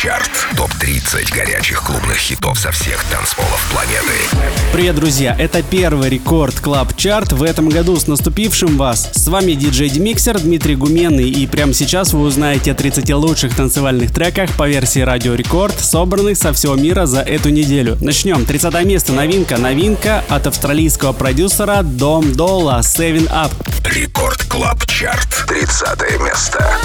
Чарт. Топ-30 горячих клубных хитов со всех танцполов планеты. Привет, друзья! Это первый Record Club Chart в этом году с наступившим вас. С вами диджей Демиксер Дмитрий Гуменный и прямо сейчас вы узнаете о 30 лучших танцевальных треках по версии Радио Рекорд, собранных со всего мира за эту неделю. Начнем. 30 место новинка. Новинка от австралийского продюсера Dom Dolla Saving Up. Record Club Chart. 30 место.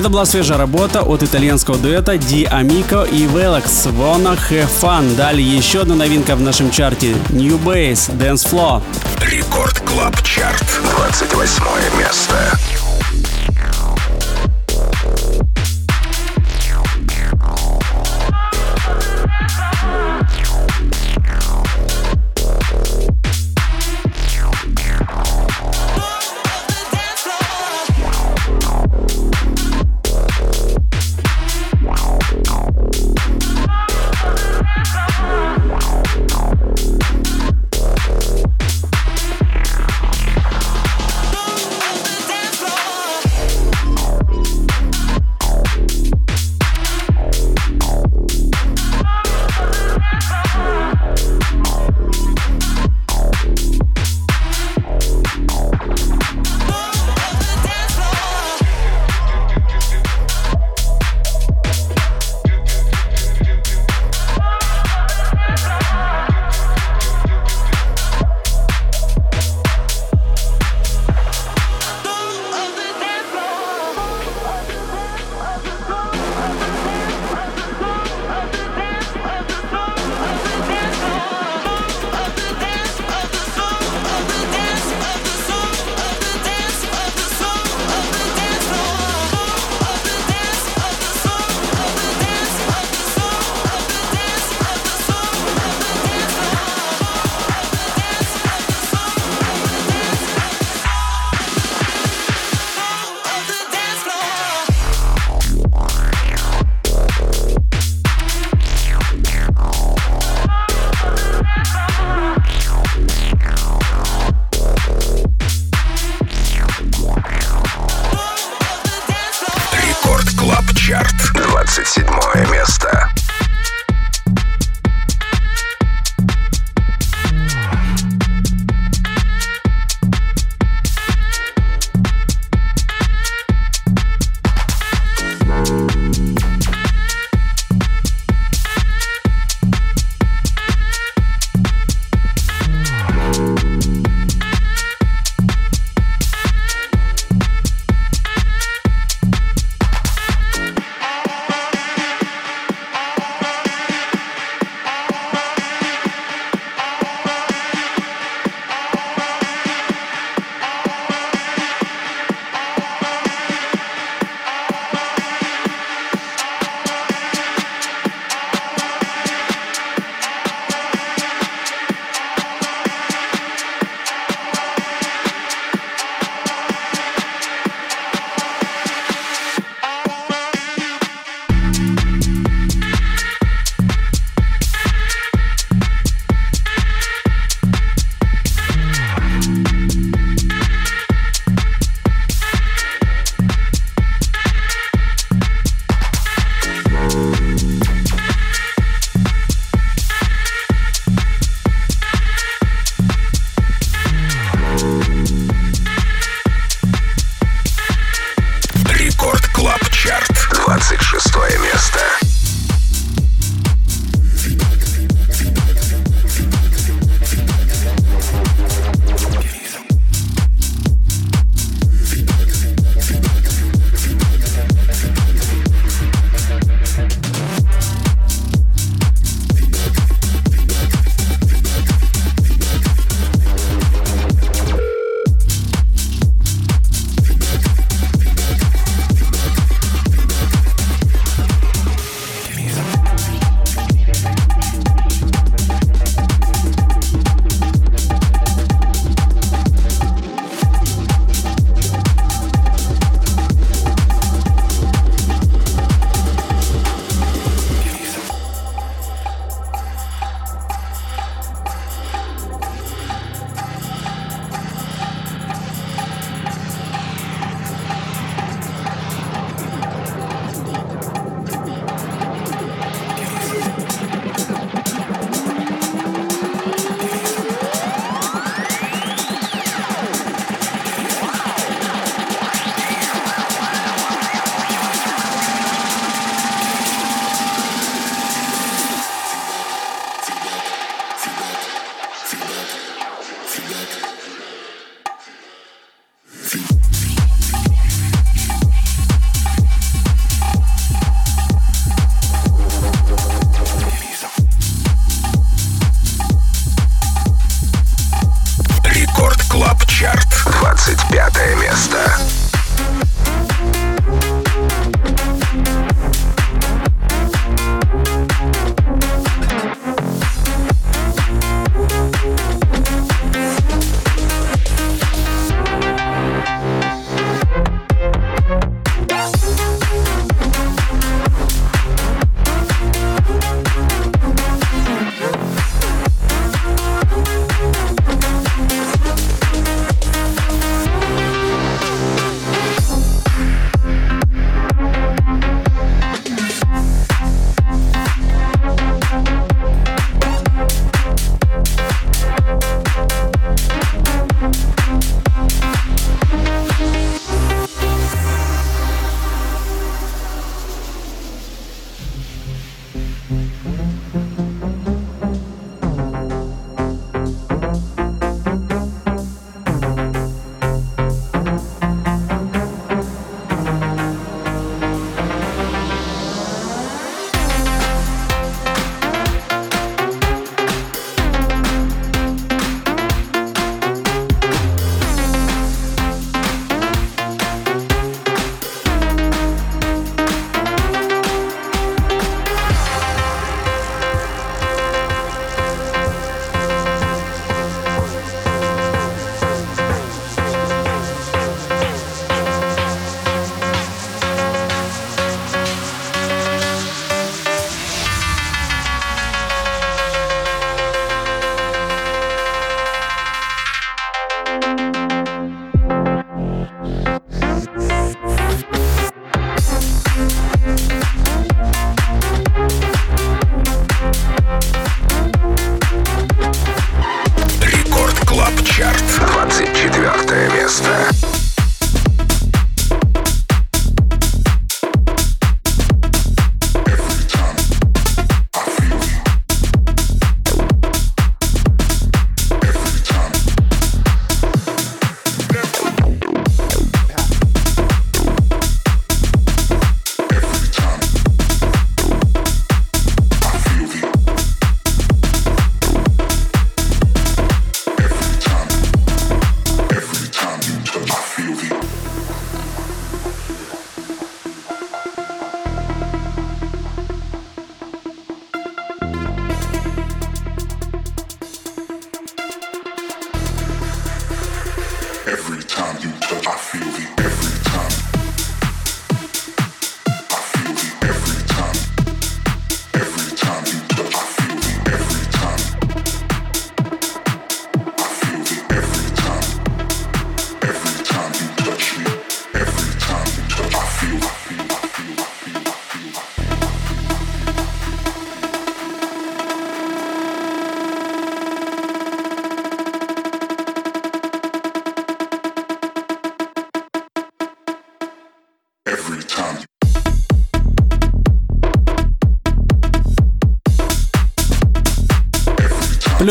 Это была свежая работа от итальянского дуэта Ди Амико и Velox Wanna Have Fun. Далее еще одна новинка в нашем чарте New Bass Dance Floor. Record Club Chart. 28 место.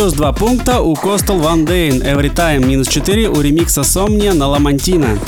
Плюс 2 пункта у Coastal One Day Every Time. Минус 4 у ремикса Somnia на Ламантина.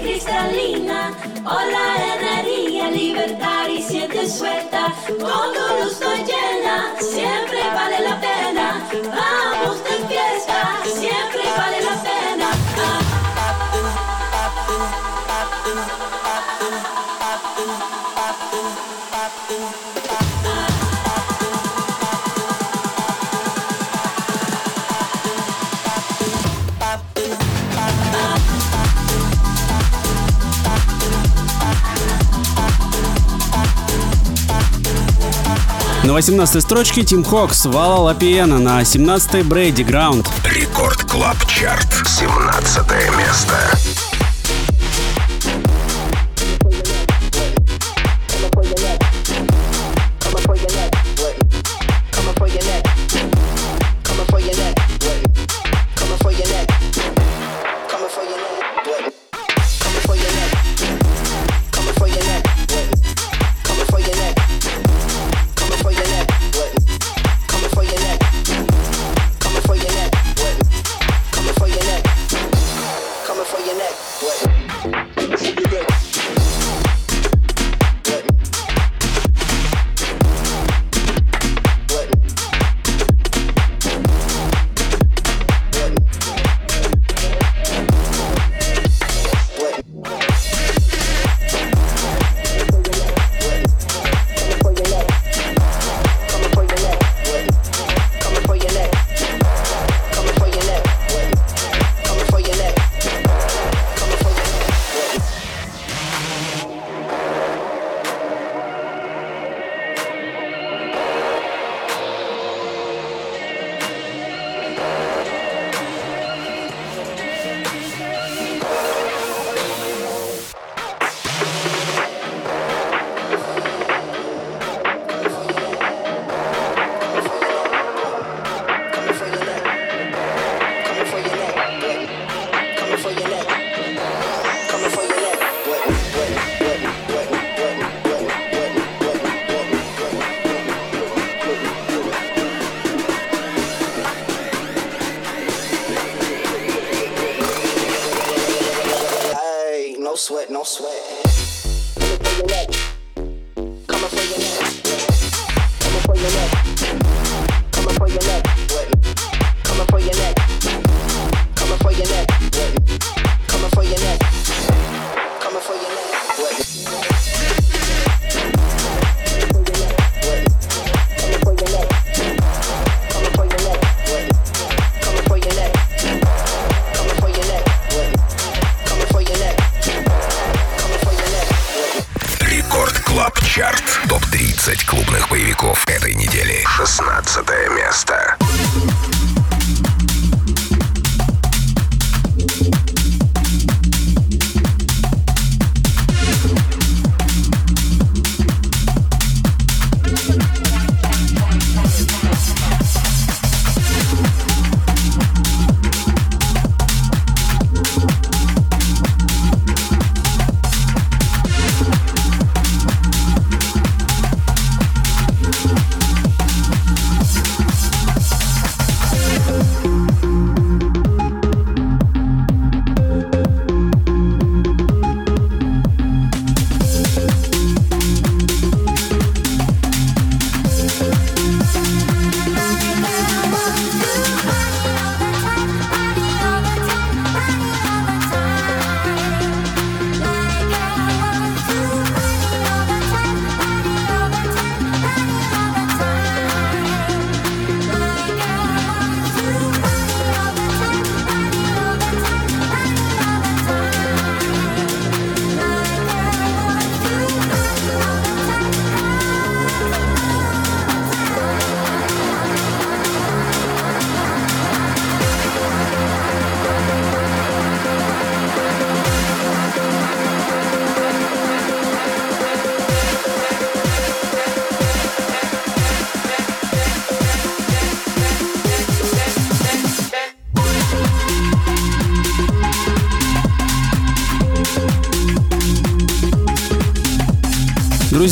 Cristalina. Hola energía, libertad y siente suelta. Todo luz estoy llena, siempre vale la pena. Vamos de fiesta, siempre vale la pena. На 18 строчке Тим Хокс, Вала Лапиена, на 17-й Брейди Граунд. Рекорд Клаб Чарт. 17 место.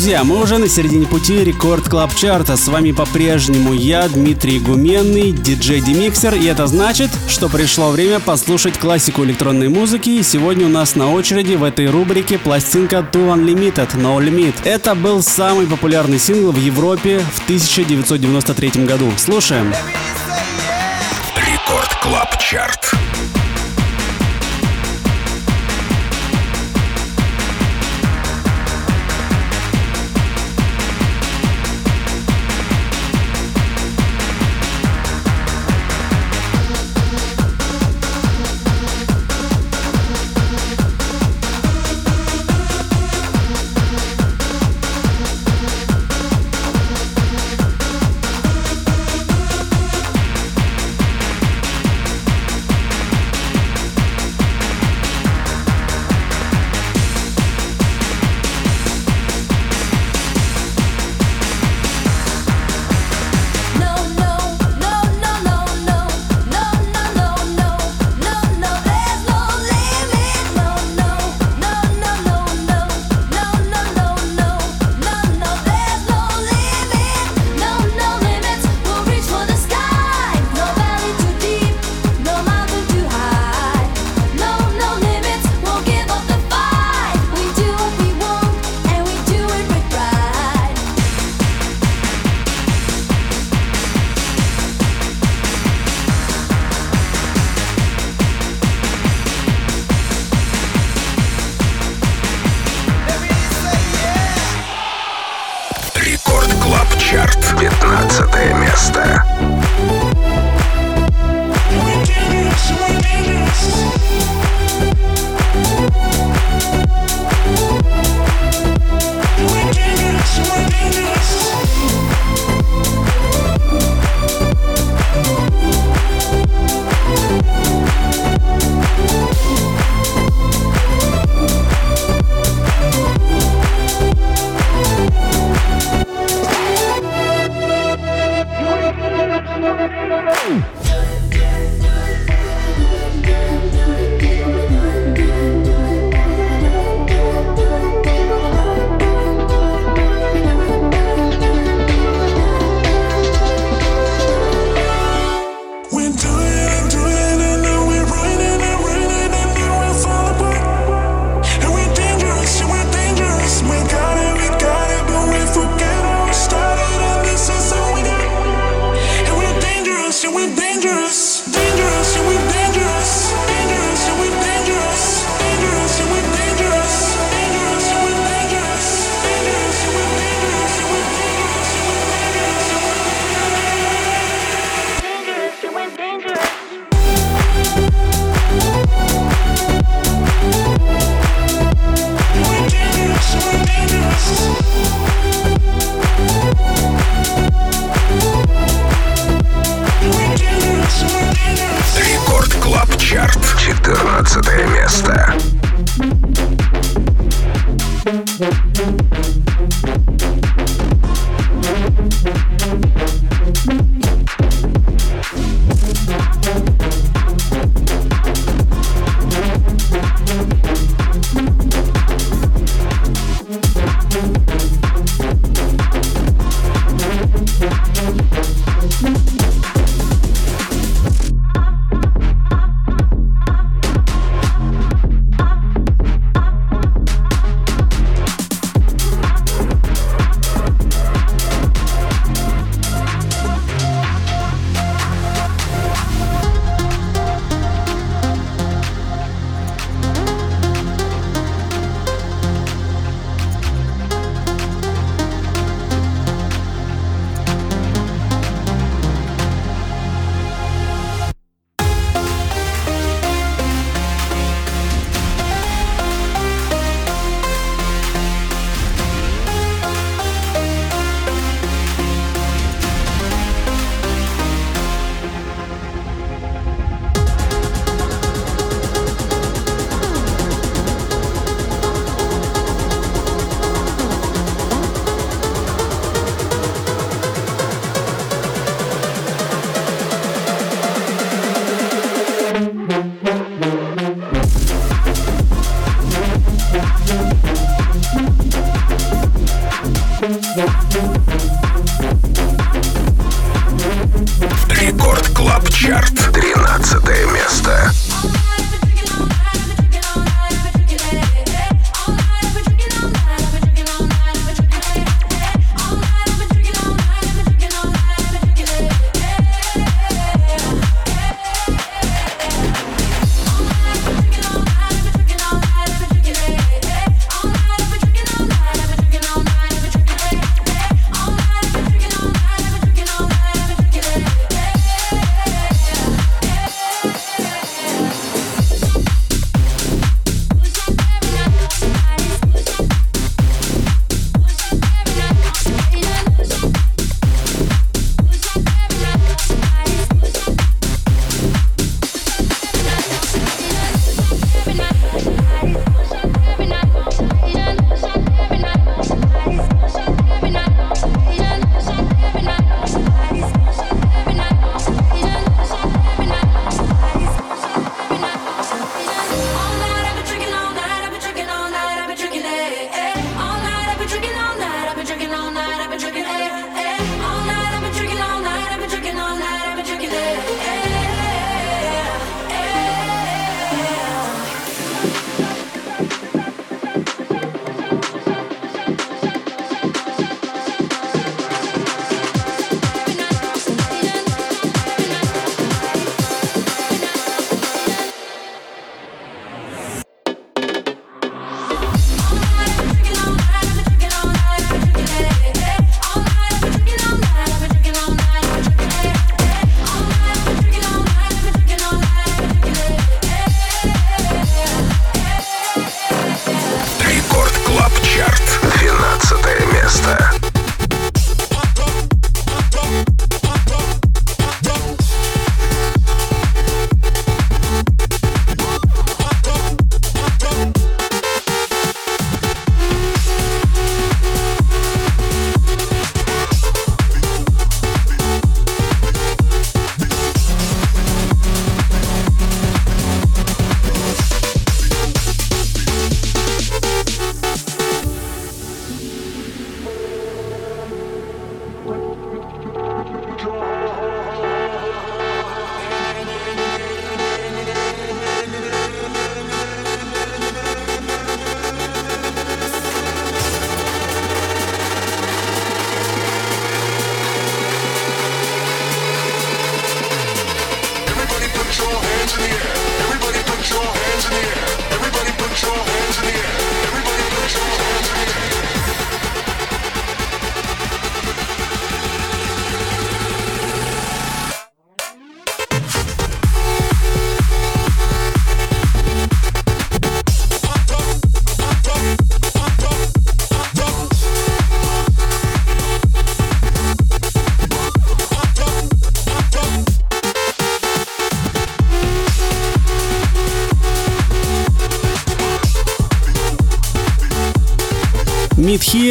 Друзья, мы уже на середине пути Record Club Chart а. С вами по-прежнему я, Дмитрий Гуменный, диджей Демиксер, и это значит, что пришло время послушать классику электронной музыки, и сегодня у нас на очереди в этой рубрике пластинка 2 Unlimited No Limit. Это был самый популярный сингл в Европе в 1993 году. Слушаем. Record Club Chart.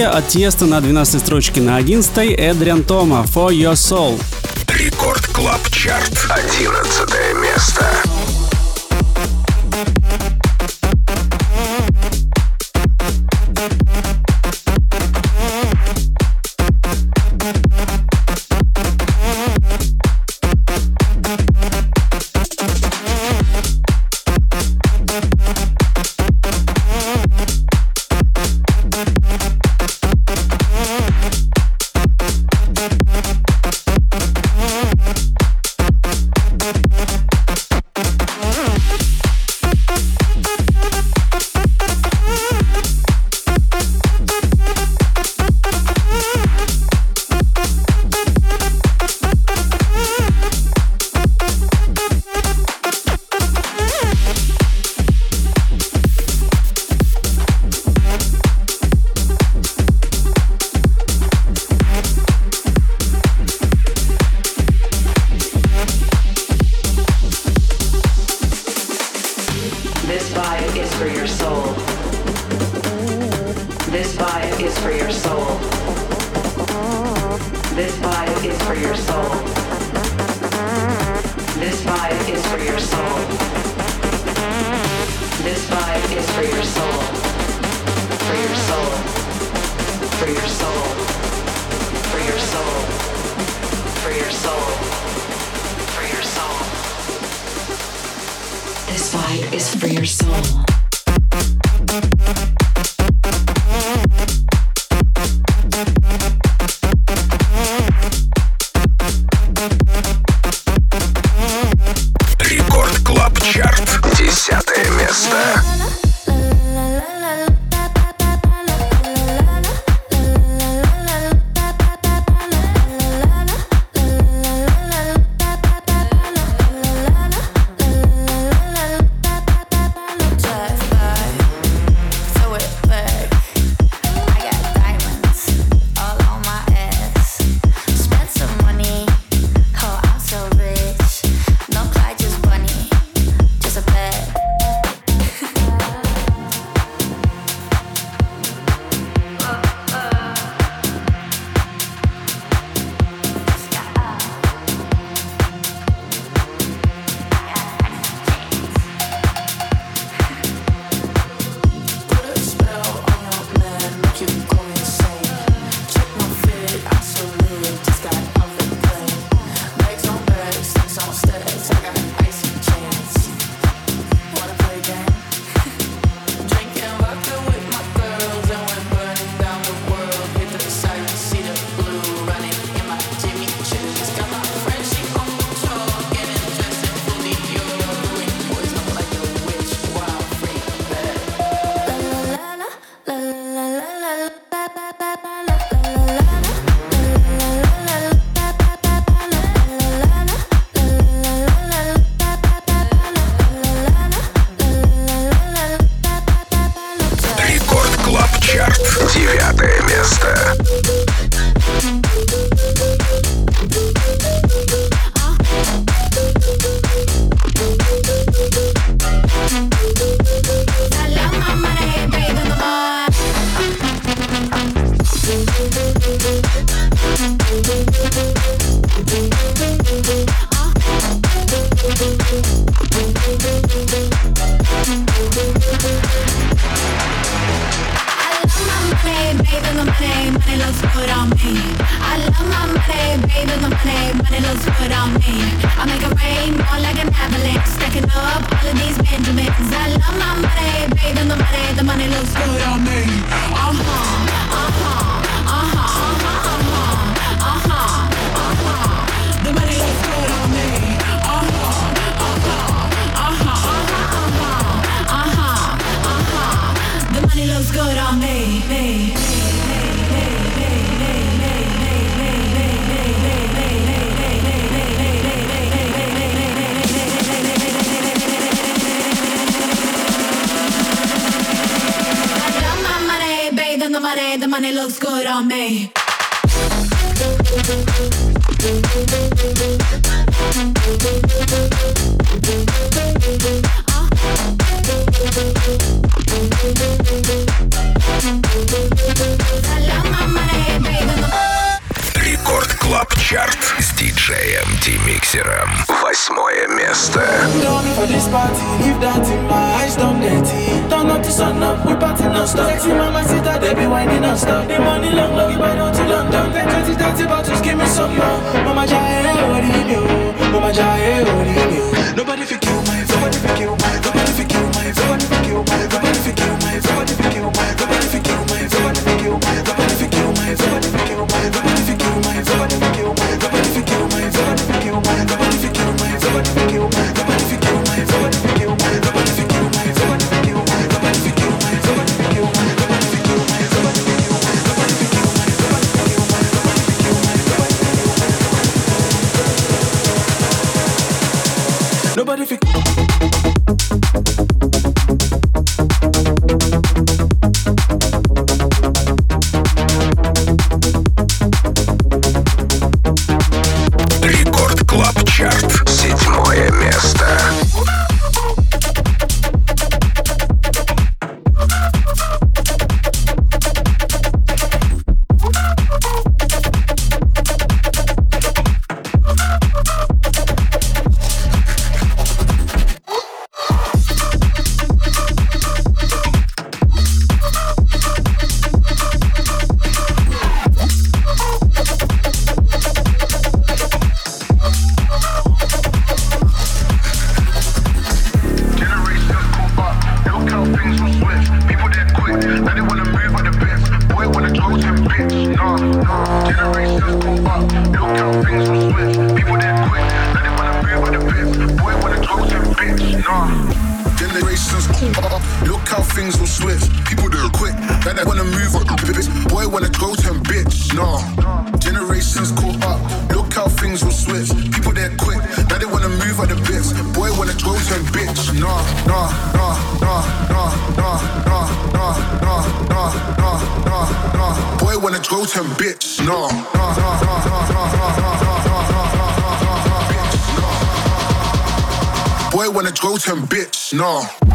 Мидхи от Теста на 12 строчке на 11 Эдриан Тома For Your Soul. Рекорд Клаб Чарт. 11 место. Don't you think you People there quick, now they wanna move on the bits. Boy wanna go to a bitch. Nah, nah, nah, nah, nah, nah, nah, nah, nah, nah, nah, nah, nah. Boy wanna go to a bitch. Nah, nah, nah, nah, nah, nah, nah, nah. Boy wanna go to bitch. Nah.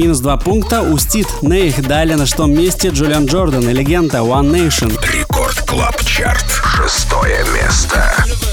Минус 2 пункта Устит Нейх. Далее на шестом месте Джулиан Джордан и легенда One Nation. Рекорд Клаб Чарт. Шестое место.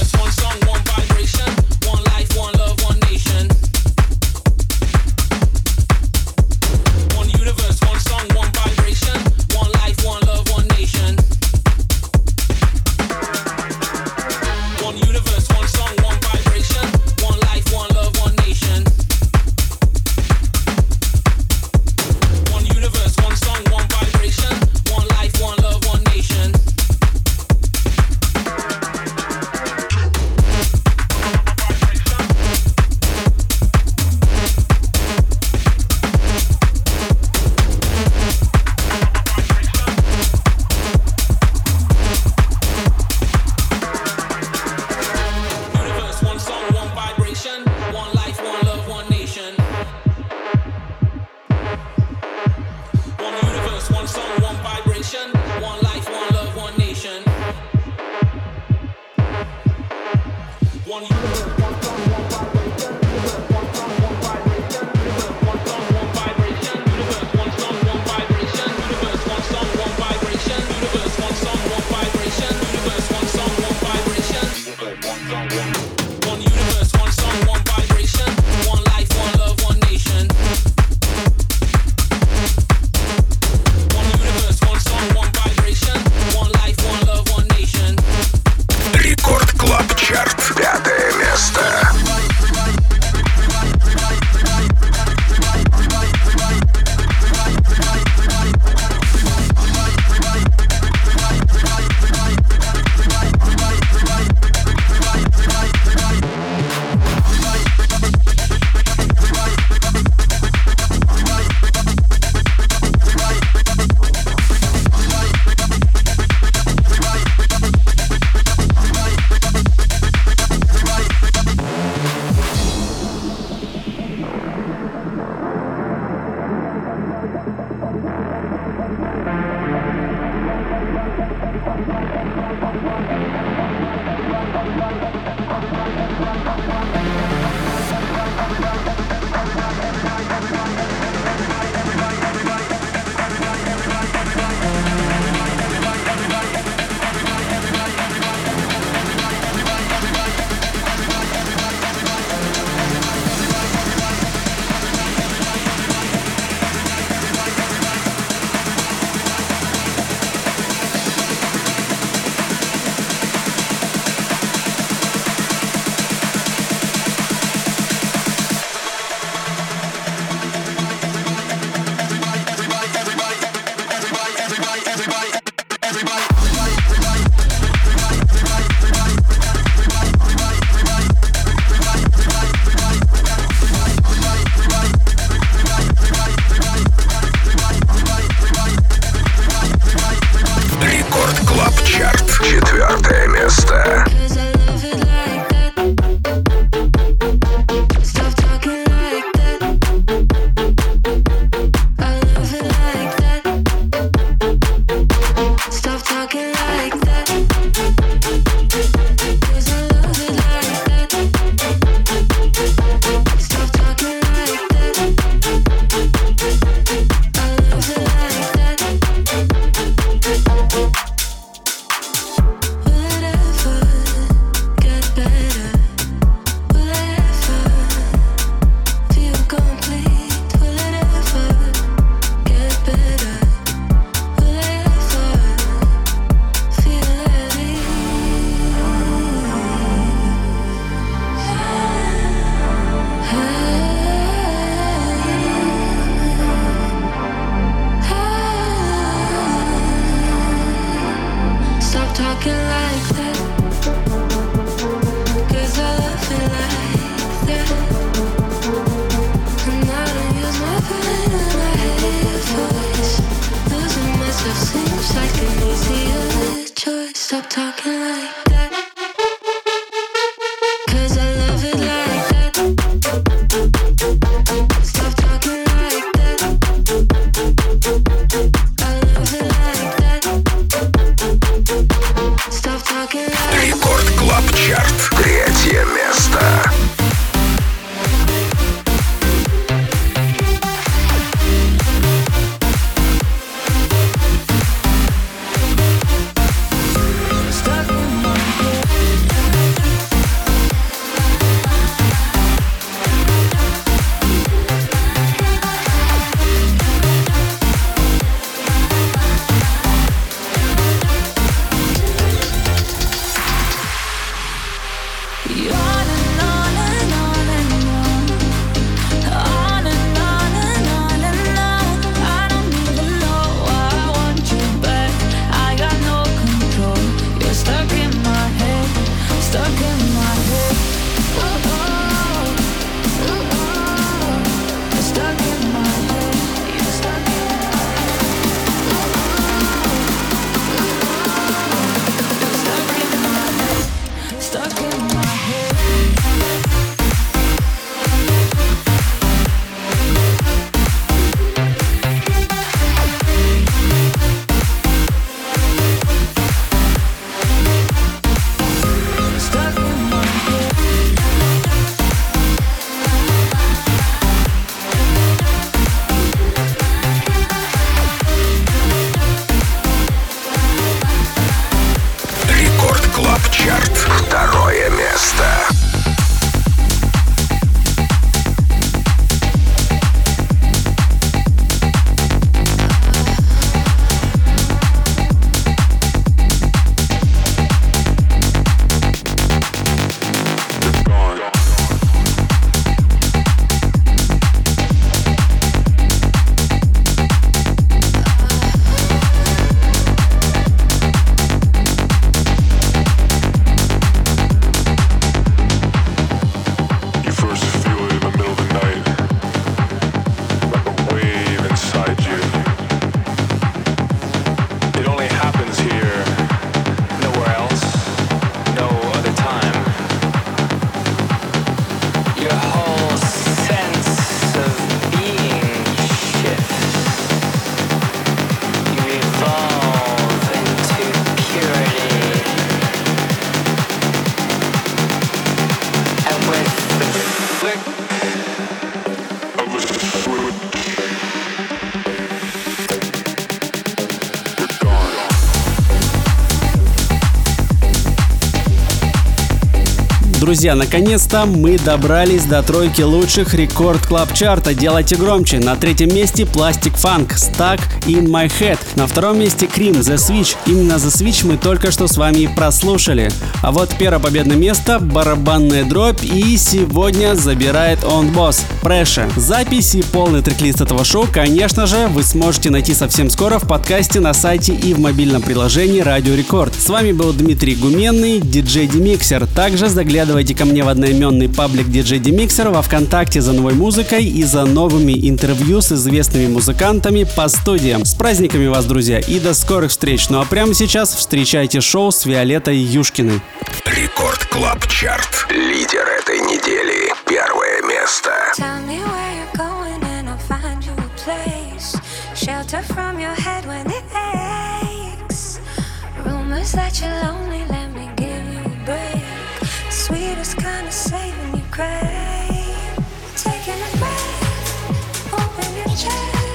Друзья, наконец-то мы добрались до тройки лучших рекорд клаб чарта. Делайте громче. На третьем месте Plastic Funk Stuck in My Head. На втором месте Cream The Switch. Именно The Switch мы только что с вами прослушали. А вот первое победное место барабанная дробь и сегодня забирает он босс Pressure. Запись и полный трек-лист этого шоу, конечно же, вы сможете найти совсем скоро в подкасте на сайте и в мобильном приложении Радио Рекорд. С вами был Дмитрий Гуменный, диджей Демиксер. Также заглядывайте ко мне в одноименный паблик диджей Демиксер во Вконтакте за новой музыкой и за новыми интервью с известными музыкантами по студиям. С праздниками вас, друзья, и до скорых встреч. Ну а прямо сейчас встречайте шоу с Виолеттой Юшкиной. Рекорд Клаб Чарт. Лидер этой недели. Первое место. Tell me where you're going and I'll find you a place. Shelter from your head when it aches. Rumors that you're lonely, let me give you a break. Sweetest kind of saving you crave. Taking a breath, open your chest.